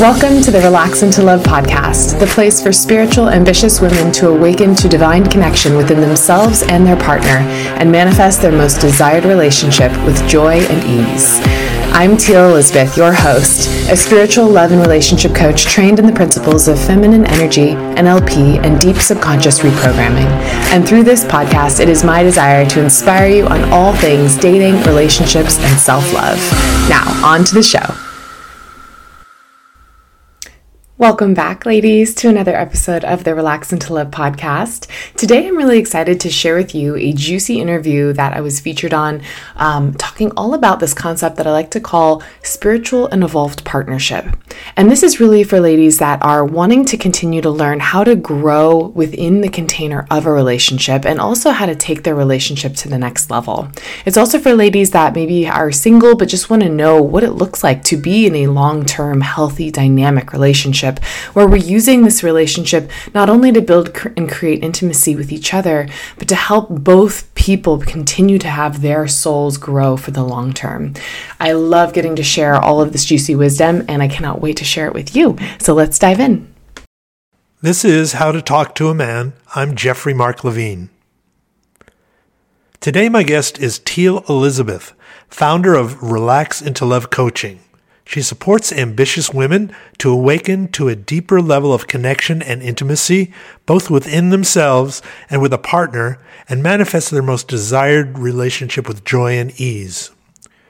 Welcome to the Relax into Love podcast, the place for spiritual, ambitious women to awaken to divine connection within themselves and their partner and manifest their most desired relationship with joy and ease. I'm Teal Elisabeth, your host, a spiritual love and relationship coach trained in the principles of feminine energy, NLP, and deep subconscious reprogramming. And through this podcast, it is my desire to inspire you on all things dating, relationships, and self love. Now, on to the show. Welcome back, ladies, to another episode of the Relax into Love podcast. Today, I'm really excited to share with you a juicy interview that I was featured on, um, talking all about this concept that I like to call spiritual and evolved partnership. And this is really for ladies that are wanting to continue to learn how to grow within the container of a relationship and also how to take their relationship to the next level. It's also for ladies that maybe are single but just want to know what it looks like to be in a long term, healthy, dynamic relationship relationship, where we're using this relationship not only to build and create intimacy with each other, but to help both people continue to have their souls grow for the long term. I love getting to share all of this juicy wisdom, and I cannot wait to share it with you. So let's dive in. This is How to Talk to a Man. I'm Jeffrey Mark Levine. Today, my guest is Teal Elisabeth, founder of Relax into Love Coaching. She supports ambitious women to awaken to a deeper level of connection and intimacy, both within themselves and with a partner, and manifest their most desired relationship with joy and ease.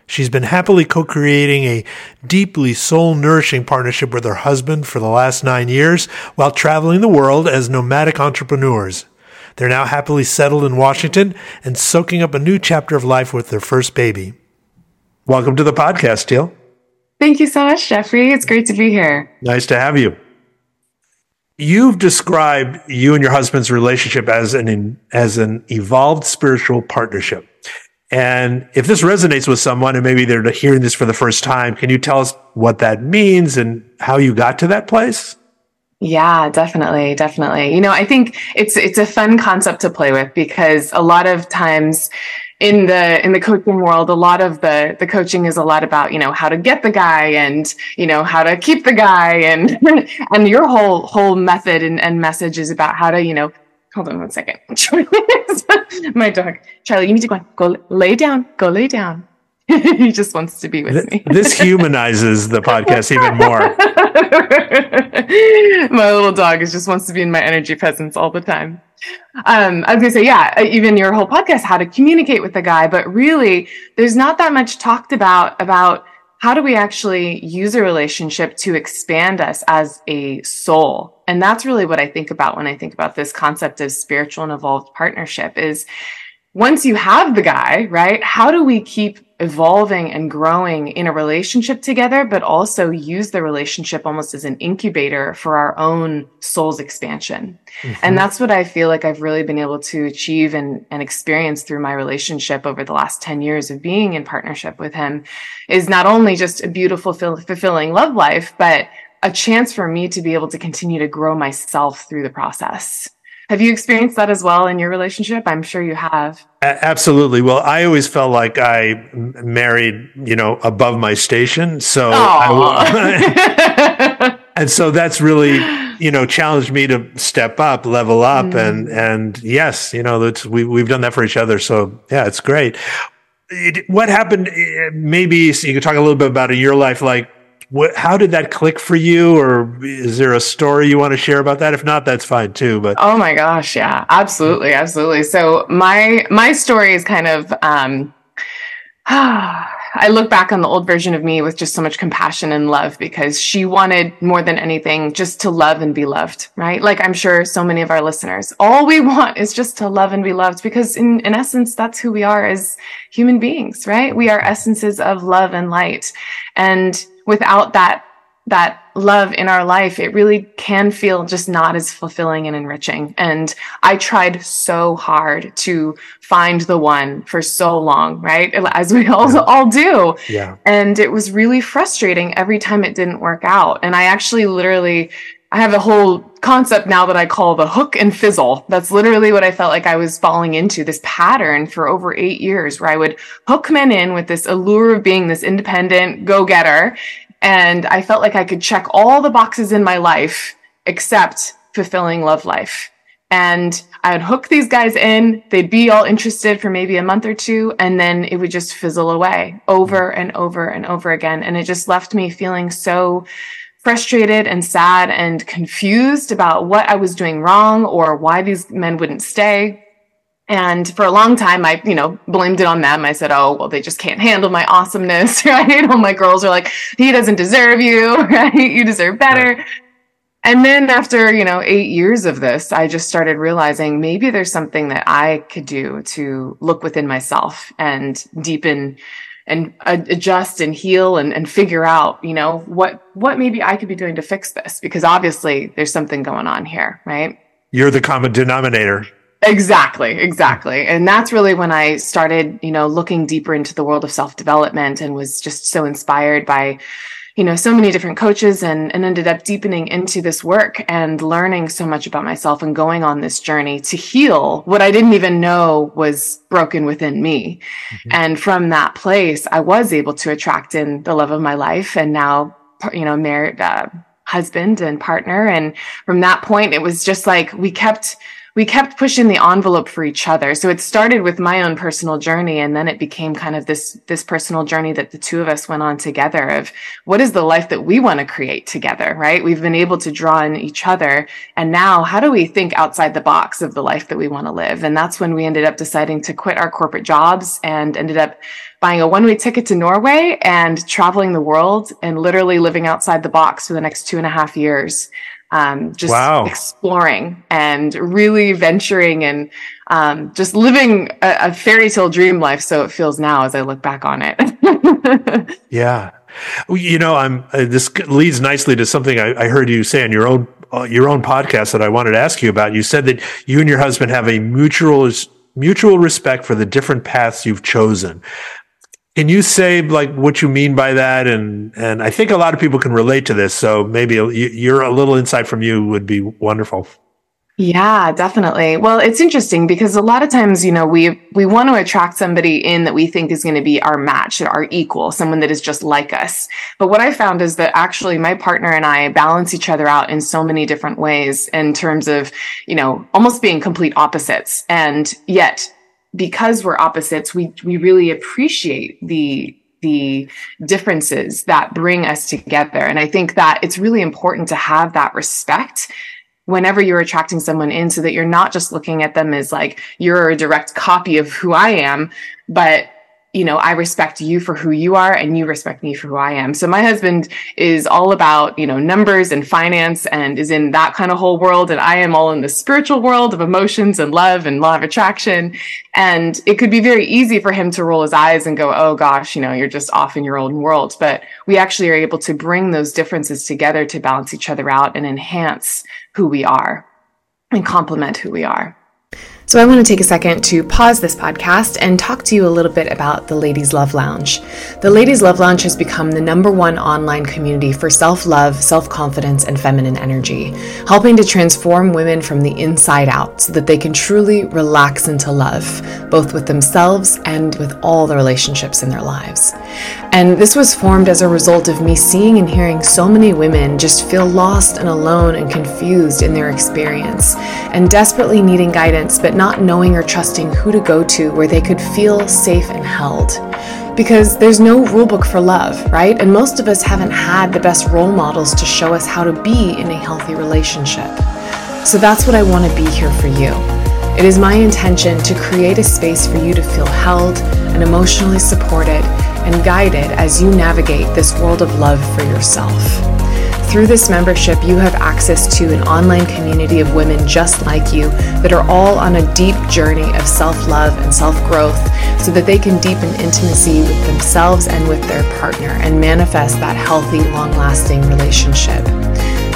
She's been happily co creating a deeply soul nourishing partnership with her husband for the last nine years while traveling the world as nomadic entrepreneurs. They're now happily settled in Washington and soaking up a new chapter of life with their first baby. Welcome to the podcast, Teal. Thank you so much, Jeffrey. It's great to be here. Nice to have you. You've described you and your husband's relationship as an as an evolved spiritual partnership. And if this resonates with someone and maybe they're hearing this for the first time, can you tell us what that means and how you got to that place? Yeah, definitely, definitely. You know, I think it's it's a fun concept to play with because a lot of times in the in the coaching world a lot of the the coaching is a lot about you know how to get the guy and you know how to keep the guy and and your whole whole method and, and message is about how to you know hold on one second my dog charlie you need to go on. go lay down go lay down he just wants to be with this, me. this humanizes the podcast even more. my little dog is just wants to be in my energy presence all the time. Um, I was gonna say, yeah, uh, even your whole podcast, how to communicate with the guy, but really, there's not that much talked about about how do we actually use a relationship to expand us as a soul and that's really what i think about when i think about this concept of spiritual and evolved partnership is once you have the guy, right? How do we keep evolving and growing in a relationship together, but also use the relationship almost as an incubator for our own soul's expansion? Mm-hmm. And that's what I feel like I've really been able to achieve and, and experience through my relationship over the last 10 years of being in partnership with him is not only just a beautiful, fulfilling love life, but a chance for me to be able to continue to grow myself through the process. Have you experienced that as well in your relationship? I'm sure you have. Absolutely. Well, I always felt like I married, you know, above my station. So, I, and so that's really, you know, challenged me to step up, level up, mm. and and yes, you know, that's we we've done that for each other. So yeah, it's great. It, what happened? Eh, maybe so you could talk a little bit about in your life, like what, how did that click for you? Or is there a story you want to share about that? If not that's fine too but oh my gosh yeah absolutely absolutely. So my my story is kind of um I look back on the old version of me with just so much compassion and love because she wanted more than anything just to love and be loved, right? Like I'm sure so many of our listeners, all we want is just to love and be loved because in, in essence, that's who we are as human beings, right? We are essences of love and light. And without that that love in our life, it really can feel just not as fulfilling and enriching. And I tried so hard to find the one for so long, right? As we all, yeah. all do. Yeah. And it was really frustrating every time it didn't work out. And I actually literally, I have a whole concept now that I call the hook and fizzle. That's literally what I felt like I was falling into this pattern for over eight years where I would hook men in with this allure of being this independent go getter And I felt like I could check all the boxes in my life except fulfilling love life. And I would hook these guys in. They'd be all interested for maybe a month or two, and then it would just fizzle away over mm-hmm. and over and over again. And it just left me feeling so frustrated and sad and confused about what I was doing wrong or why these men wouldn't stay. And for a long time, I, you know, blamed it on them. I said, oh, well, they just can't handle my awesomeness, right? All my girls are like, he doesn't deserve you, right? You deserve better. Right. And then after, you know, eight years of this, I just started realizing maybe there's something that I could do to look within myself and deepen and adjust and heal and, and figure out, you know, what, what maybe I could be doing to fix this because obviously there's something going on here, right? You're the common denominator. Exactly, exactly. And that's really when I started, you know, looking deeper into the world of self development and was just so inspired by you know so many different coaches and, and ended up deepening into this work and learning so much about myself and going on this journey to heal what i didn't even know was broken within me mm-hmm. and from that place i was able to attract in the love of my life and now you know married uh, husband and partner and from that point it was just like we kept we kept pushing the envelope for each other. So it started with my own personal journey and then it became kind of this, this personal journey that the two of us went on together of what is the life that we want to create together, right? We've been able to draw in each other. And now how do we think outside the box of the life that we want to live? And that's when we ended up deciding to quit our corporate jobs and ended up buying a one way ticket to Norway and traveling the world and literally living outside the box for the next two and a half years um, just wow. exploring and really venturing and um, just living a, a, fairy tale dream life. So it feels now as I look back on it. yeah. You know, I'm, uh, this leads nicely to something I, I heard you say on your own, uh, your own podcast that I wanted to ask you about. You said that you and your husband have a mutual, mutual respect for the different paths you've chosen. Can you say like what you mean by that? And and I think a lot of people can relate to this. So maybe you're a little insight from you would be wonderful. Yeah, definitely. Well, it's interesting because a lot of times, you know, we we want to attract somebody in that we think is going to be our match, our equal, someone that is just like us. But what I found is that actually my partner and I balance each other out in so many different ways in terms of, you know, almost being complete opposites. And yet because we're opposites, we, we really appreciate the, the differences that bring us together. And I think that it's really important to have that respect whenever you're attracting someone in so that you're not just looking at them as like you're a direct copy of who I am, but you know, I respect you for who you are and you respect me for who I am. So my husband is all about, you know, numbers and finance and is in that kind of whole world. And I am all in the spiritual world of emotions and love and law of attraction. And it could be very easy for him to roll his eyes and go, Oh gosh, you know, you're just off in your own world. But we actually are able to bring those differences together to balance each other out and enhance who we are and complement who we are. So, I want to take a second to pause this podcast and talk to you a little bit about the Ladies Love Lounge. The Ladies Love Lounge has become the number one online community for self love, self confidence, and feminine energy, helping to transform women from the inside out so that they can truly relax into love, both with themselves and with all the relationships in their lives. And this was formed as a result of me seeing and hearing so many women just feel lost and alone and confused in their experience and desperately needing guidance, but not knowing or trusting who to go to where they could feel safe and held. Because there's no rulebook for love, right? And most of us haven't had the best role models to show us how to be in a healthy relationship. So that's what I want to be here for you. It is my intention to create a space for you to feel held and emotionally supported and guided as you navigate this world of love for yourself. Through this membership, you have access to an online community of women just like you that are all on a deep journey of self love and self growth so that they can deepen intimacy with themselves and with their partner and manifest that healthy, long lasting relationship.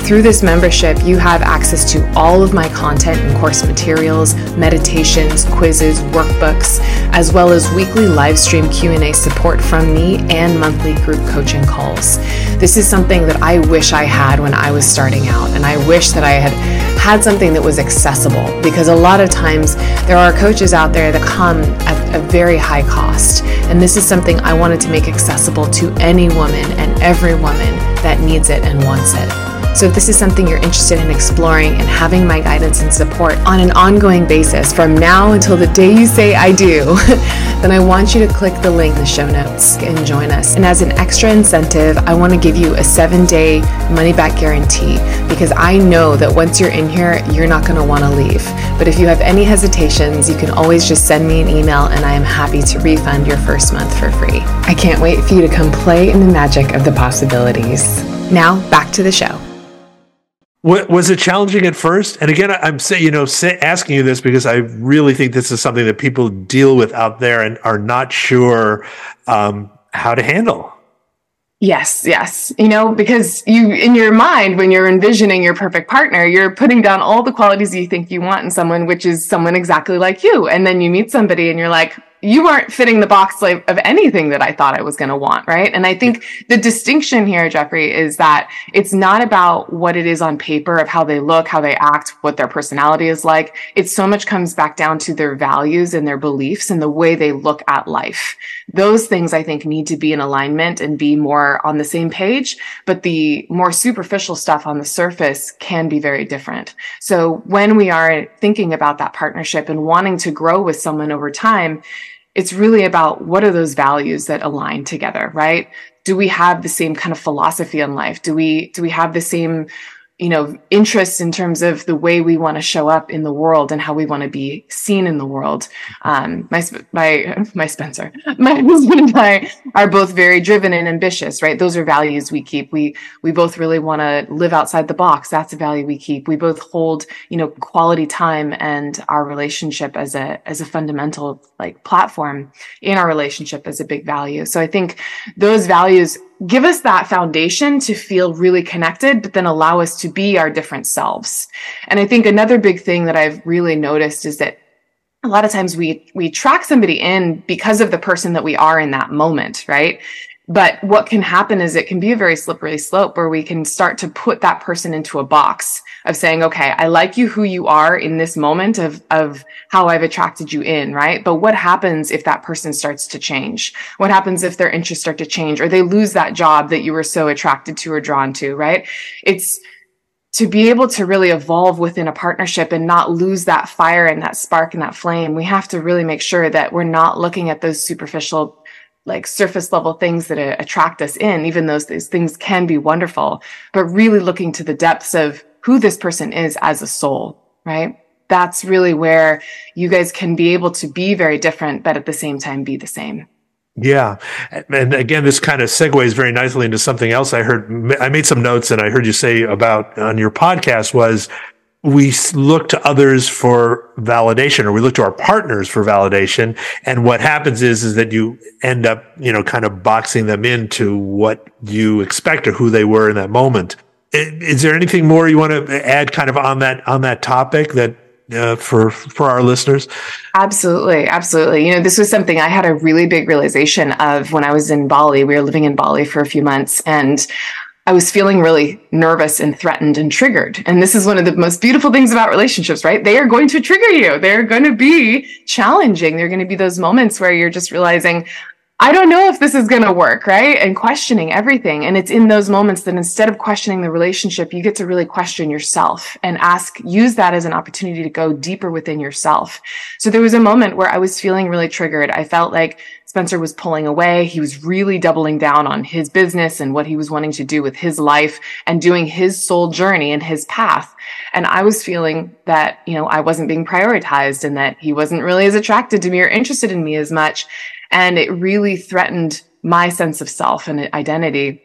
Through this membership, you have access to all of my content and course materials, meditations, quizzes, workbooks, as well as weekly live stream Q&A support from me and monthly group coaching calls. This is something that I wish I had when I was starting out, and I wish that I had had something that was accessible because a lot of times there are coaches out there that come at a very high cost. And this is something I wanted to make accessible to any woman and every woman that needs it and wants it. So, if this is something you're interested in exploring and having my guidance and support on an ongoing basis from now until the day you say I do, then I want you to click the link in the show notes and join us. And as an extra incentive, I want to give you a seven day money back guarantee because I know that once you're in here, you're not going to want to leave. But if you have any hesitations, you can always just send me an email and I am happy to refund your first month for free. I can't wait for you to come play in the magic of the possibilities. Now, back to the show. Was it challenging at first? And again, I'm you know, asking you this because I really think this is something that people deal with out there and are not sure um, how to handle. Yes, yes. You know, because you, in your mind, when you're envisioning your perfect partner, you're putting down all the qualities you think you want in someone, which is someone exactly like you. And then you meet somebody and you're like, you aren't fitting the box like, of anything that I thought I was going to want, right? And I think the distinction here, Jeffrey, is that it's not about what it is on paper of how they look, how they act, what their personality is like. It so much comes back down to their values and their beliefs and the way they look at life. Those things I think need to be in alignment and be more on the same page, but the more superficial stuff on the surface can be very different. So when we are thinking about that partnership and wanting to grow with someone over time, it's really about what are those values that align together, right? Do we have the same kind of philosophy in life? Do we, do we have the same you know, interests in terms of the way we want to show up in the world and how we want to be seen in the world. Um, my, my, my Spencer, my husband and I are both very driven and ambitious, right? Those are values we keep. We, we both really want to live outside the box. That's a value we keep. We both hold, you know, quality time and our relationship as a, as a fundamental like platform in our relationship as a big value. So I think those values give us that foundation to feel really connected, but then allow us to be our different selves. And I think another big thing that I've really noticed is that a lot of times we we track somebody in because of the person that we are in that moment, right? But what can happen is it can be a very slippery slope where we can start to put that person into a box of saying, okay, I like you who you are in this moment of, of how I've attracted you in, right? But what happens if that person starts to change? What happens if their interests start to change or they lose that job that you were so attracted to or drawn to, right? It's, to be able to really evolve within a partnership and not lose that fire and that spark and that flame, we have to really make sure that we're not looking at those superficial like surface level things that uh, attract us in, even those these things can be wonderful, but really looking to the depths of who this person is as a soul, right? That's really where you guys can be able to be very different, but at the same time be the same. Yeah. And again, this kind of segues very nicely into something else I heard. I made some notes and I heard you say about on your podcast was we look to others for validation or we look to our partners for validation. And what happens is, is that you end up, you know, kind of boxing them into what you expect or who they were in that moment. Is there anything more you want to add kind of on that, on that topic that uh, for for our listeners? Absolutely, absolutely. You know, this was something I had a really big realization of when I was in Bali. We were living in Bali for a few months, and I was feeling really nervous and threatened and triggered. And this is one of the most beautiful things about relationships, right? They are going to trigger you. They're going to be challenging. They're going to be those moments where you're just realizing, I don't know if this is going to work, right? And questioning everything. And it's in those moments that instead of questioning the relationship, you get to really question yourself and ask, use that as an opportunity to go deeper within yourself. So there was a moment where I was feeling really triggered. I felt like Spencer was pulling away. He was really doubling down on his business and what he was wanting to do with his life and doing his soul journey and his path. And I was feeling that, you know, I wasn't being prioritized and that he wasn't really as attracted to me or interested in me as much. And it really threatened my sense of self and identity.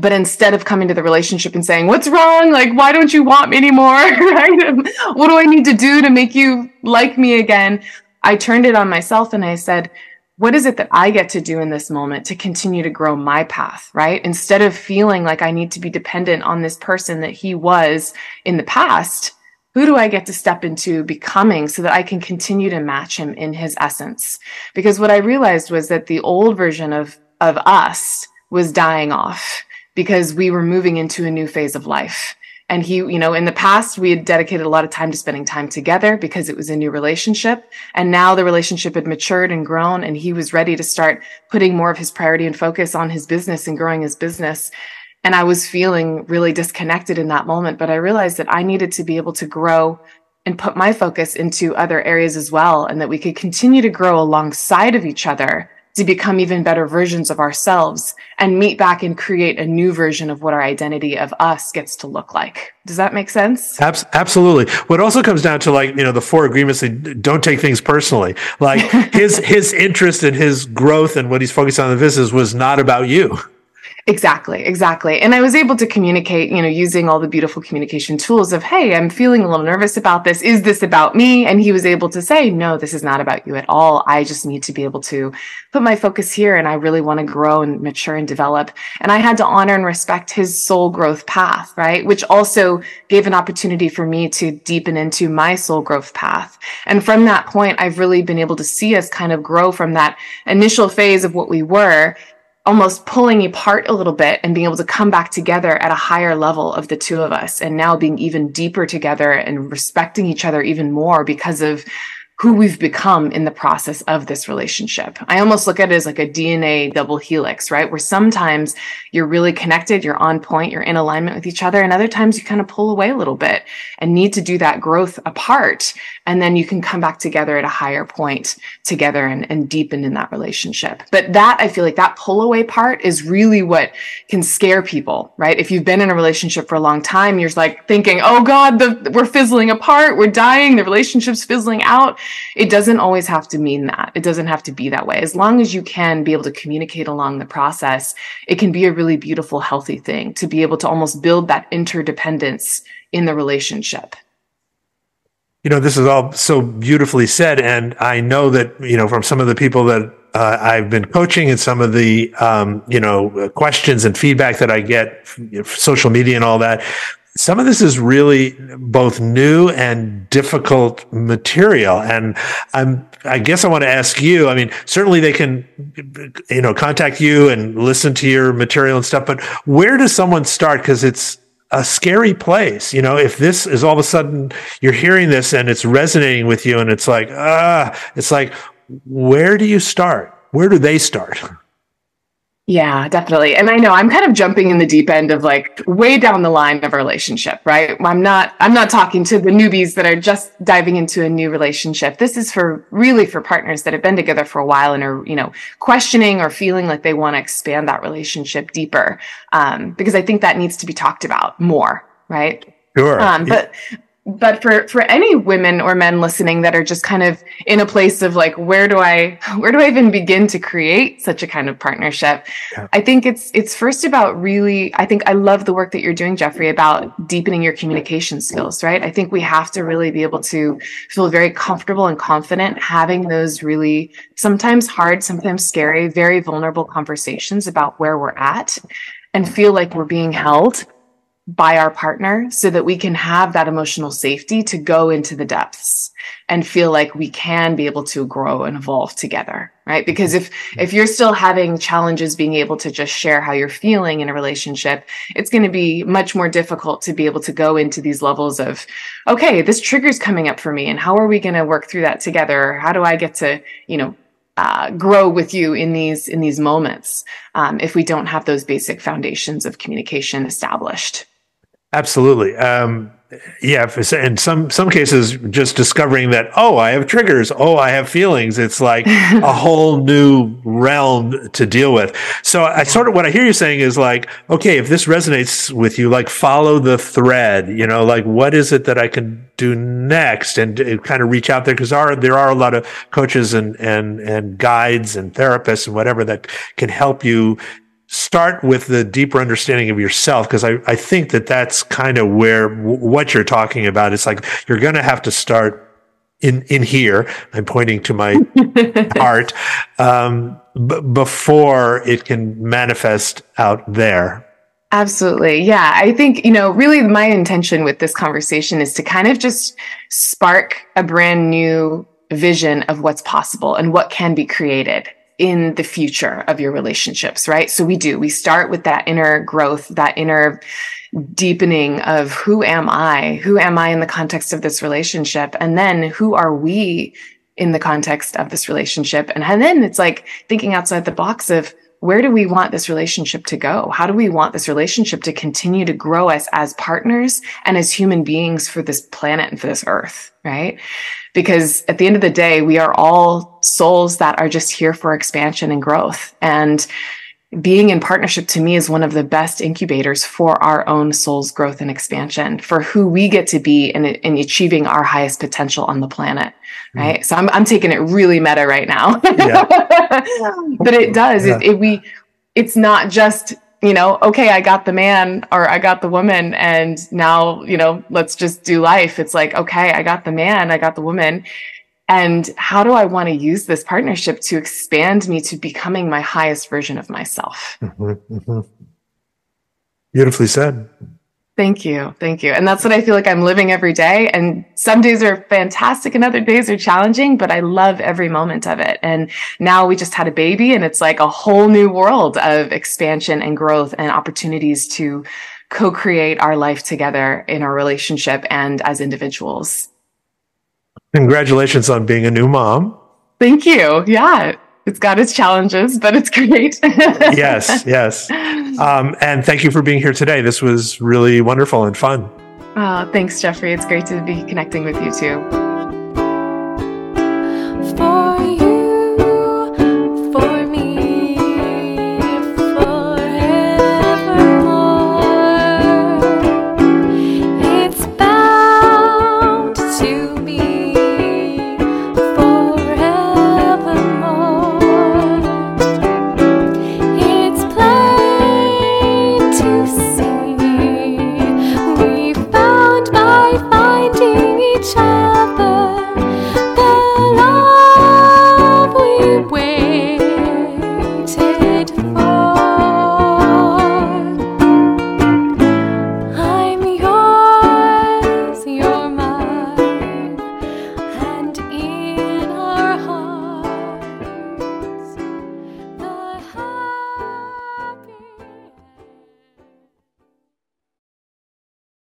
But instead of coming to the relationship and saying, what's wrong? Like, why don't you want me anymore? What do I need to do to make you like me again? I turned it on myself and I said, what is it that I get to do in this moment to continue to grow my path, right? Instead of feeling like I need to be dependent on this person that he was in the past, who do I get to step into becoming so that I can continue to match him in his essence? Because what I realized was that the old version of, of us was dying off because we were moving into a new phase of life. And he, you know, in the past, we had dedicated a lot of time to spending time together because it was a new relationship. And now the relationship had matured and grown and he was ready to start putting more of his priority and focus on his business and growing his business. And I was feeling really disconnected in that moment, but I realized that I needed to be able to grow and put my focus into other areas as well. And that we could continue to grow alongside of each other to become even better versions of ourselves and meet back and create a new version of what our identity of us gets to look like. Does that make sense? absolutely. What also comes down to like, you know, the four agreements that don't take things personally. Like his, his interest and his growth and what he's focused on in the business was not about you. Exactly, exactly. And I was able to communicate, you know, using all the beautiful communication tools of, hey, I'm feeling a little nervous about this. Is this about me? And he was able to say, no, this is not about you at all. I just need to be able to put my focus here and I really want to grow and mature and develop. And I had to honor and respect his soul growth path, right? Which also gave an opportunity for me to deepen into my soul growth path. And from that point, I've really been able to see us kind of grow from that initial phase of what we were almost pulling apart a little bit and being able to come back together at a higher level of the two of us and now being even deeper together and respecting each other even more because of who we've become in the process of this relationship. I almost look at it as like a DNA double helix, right? Where sometimes you're really connected, you're on point, you're in alignment with each other. And other times you kind of pull away a little bit and need to do that growth apart. And then you can come back together at a higher point together and, and deepen in that relationship. But that, I feel like that pull away part is really what can scare people, right? If you've been in a relationship for a long time, you're like thinking, oh God, the, we're fizzling apart, we're dying, the relationship's fizzling out it doesn't always have to mean that. It doesn't have to be that way. As long as you can be able to communicate along the process, it can be a really beautiful, healthy thing to be able to almost build that interdependence in the relationship. You know, this is all so beautifully said. And I know that, you know, from some of the people that uh, I've been coaching and some of the, um, you know, questions and feedback that I get, social media and all that, some of this is really both new and difficult material. And I'm, I guess I want to ask you, I mean, certainly they can, you know, contact you and listen to your material and stuff, but where does someone start? Cause it's a scary place. You know, if this is all of a sudden you're hearing this and it's resonating with you and it's like, ah, it's like, where do you start? Where do they start? Yeah, definitely. And I know I'm kind of jumping in the deep end of like way down the line of a relationship, right? I'm not I'm not talking to the newbies that are just diving into a new relationship. This is for really for partners that have been together for a while and are, you know, questioning or feeling like they want to expand that relationship deeper. Um, because I think that needs to be talked about more, right? Sure. Um, but but for for any women or men listening that are just kind of in a place of like where do i where do i even begin to create such a kind of partnership? Yeah. i think it's it's first about really i think i love the work that you're doing jeffrey about deepening your communication skills right? I think we have to really be able to feel very comfortable and confident having those really sometimes hard sometimes scary very vulnerable conversations about where we're at and feel like we're being held by our partner so that we can have that emotional safety to go into the depths and feel like we can be able to grow and evolve together right? Because if if you're still having challenges being able to just share how you're feeling in a relationship it's going to be much more difficult to be able to go into these levels of okay this trigger's coming up for me and how are we going to work through that together? How do i get to you know uh, grow with you in these in these moments um, if we don't have those basic foundations of communication established Absolutely. Um, yeah, in some some cases, just discovering that oh, I have triggers, oh, I have feelings. It's like a whole new realm to deal with. So I sort of what I hear you saying is like, okay, if this resonates with you, like follow the thread. You know, like what is it that I can do next, and, and kind of reach out there because there are there are a lot of coaches and and and guides and therapists and whatever that can help you start with the deeper understanding of yourself because I, I think that that's kind of where w- what you're talking about it's like you're going to have to start in in here i'm pointing to my heart um, b- before it can manifest out there Absolutely. Yeah. I think, you know, really my intention with this conversation is to kind of just spark a brand new vision of what's possible and what can be created in the future of your relationships, right? So we do. We start with that inner growth, that inner deepening of who am I? Who am I in the context of this relationship? And then who are we in the context of this relationship? And, then it's like thinking outside the box of where do we want this relationship to go? How do we want this relationship to continue to grow us as partners and as human beings for this planet and for this earth, right? Because at the end of the day, we are all souls that are just here for expansion and growth. And being in partnership to me is one of the best incubators for our own soul's growth and expansion for who we get to be in, in achieving our highest potential on the planet right mm. so I'm, I'm taking it really meta right now yeah. but it does yeah. it, it, we it's not just you know okay i got the man or i got the woman and now you know let's just do life it's like okay i got the man i got the woman and how do I want to use this partnership to expand me to becoming my highest version of myself? Mm-hmm, mm-hmm. Beautifully said. Thank you. Thank you. And that's what I feel like I'm living every day. And some days are fantastic and other days are challenging, but I love every moment of it. And now we just had a baby and it's like a whole new world of expansion and growth and opportunities to co-create our life together in our relationship and as individuals. Congratulations on being a new mom. Thank you. Yeah, it's got its challenges, but it's great. yes, yes. Um, and thank you for being here today. This was really wonderful and fun. Uh, thanks, Jeffrey. It's great to be connecting with you too.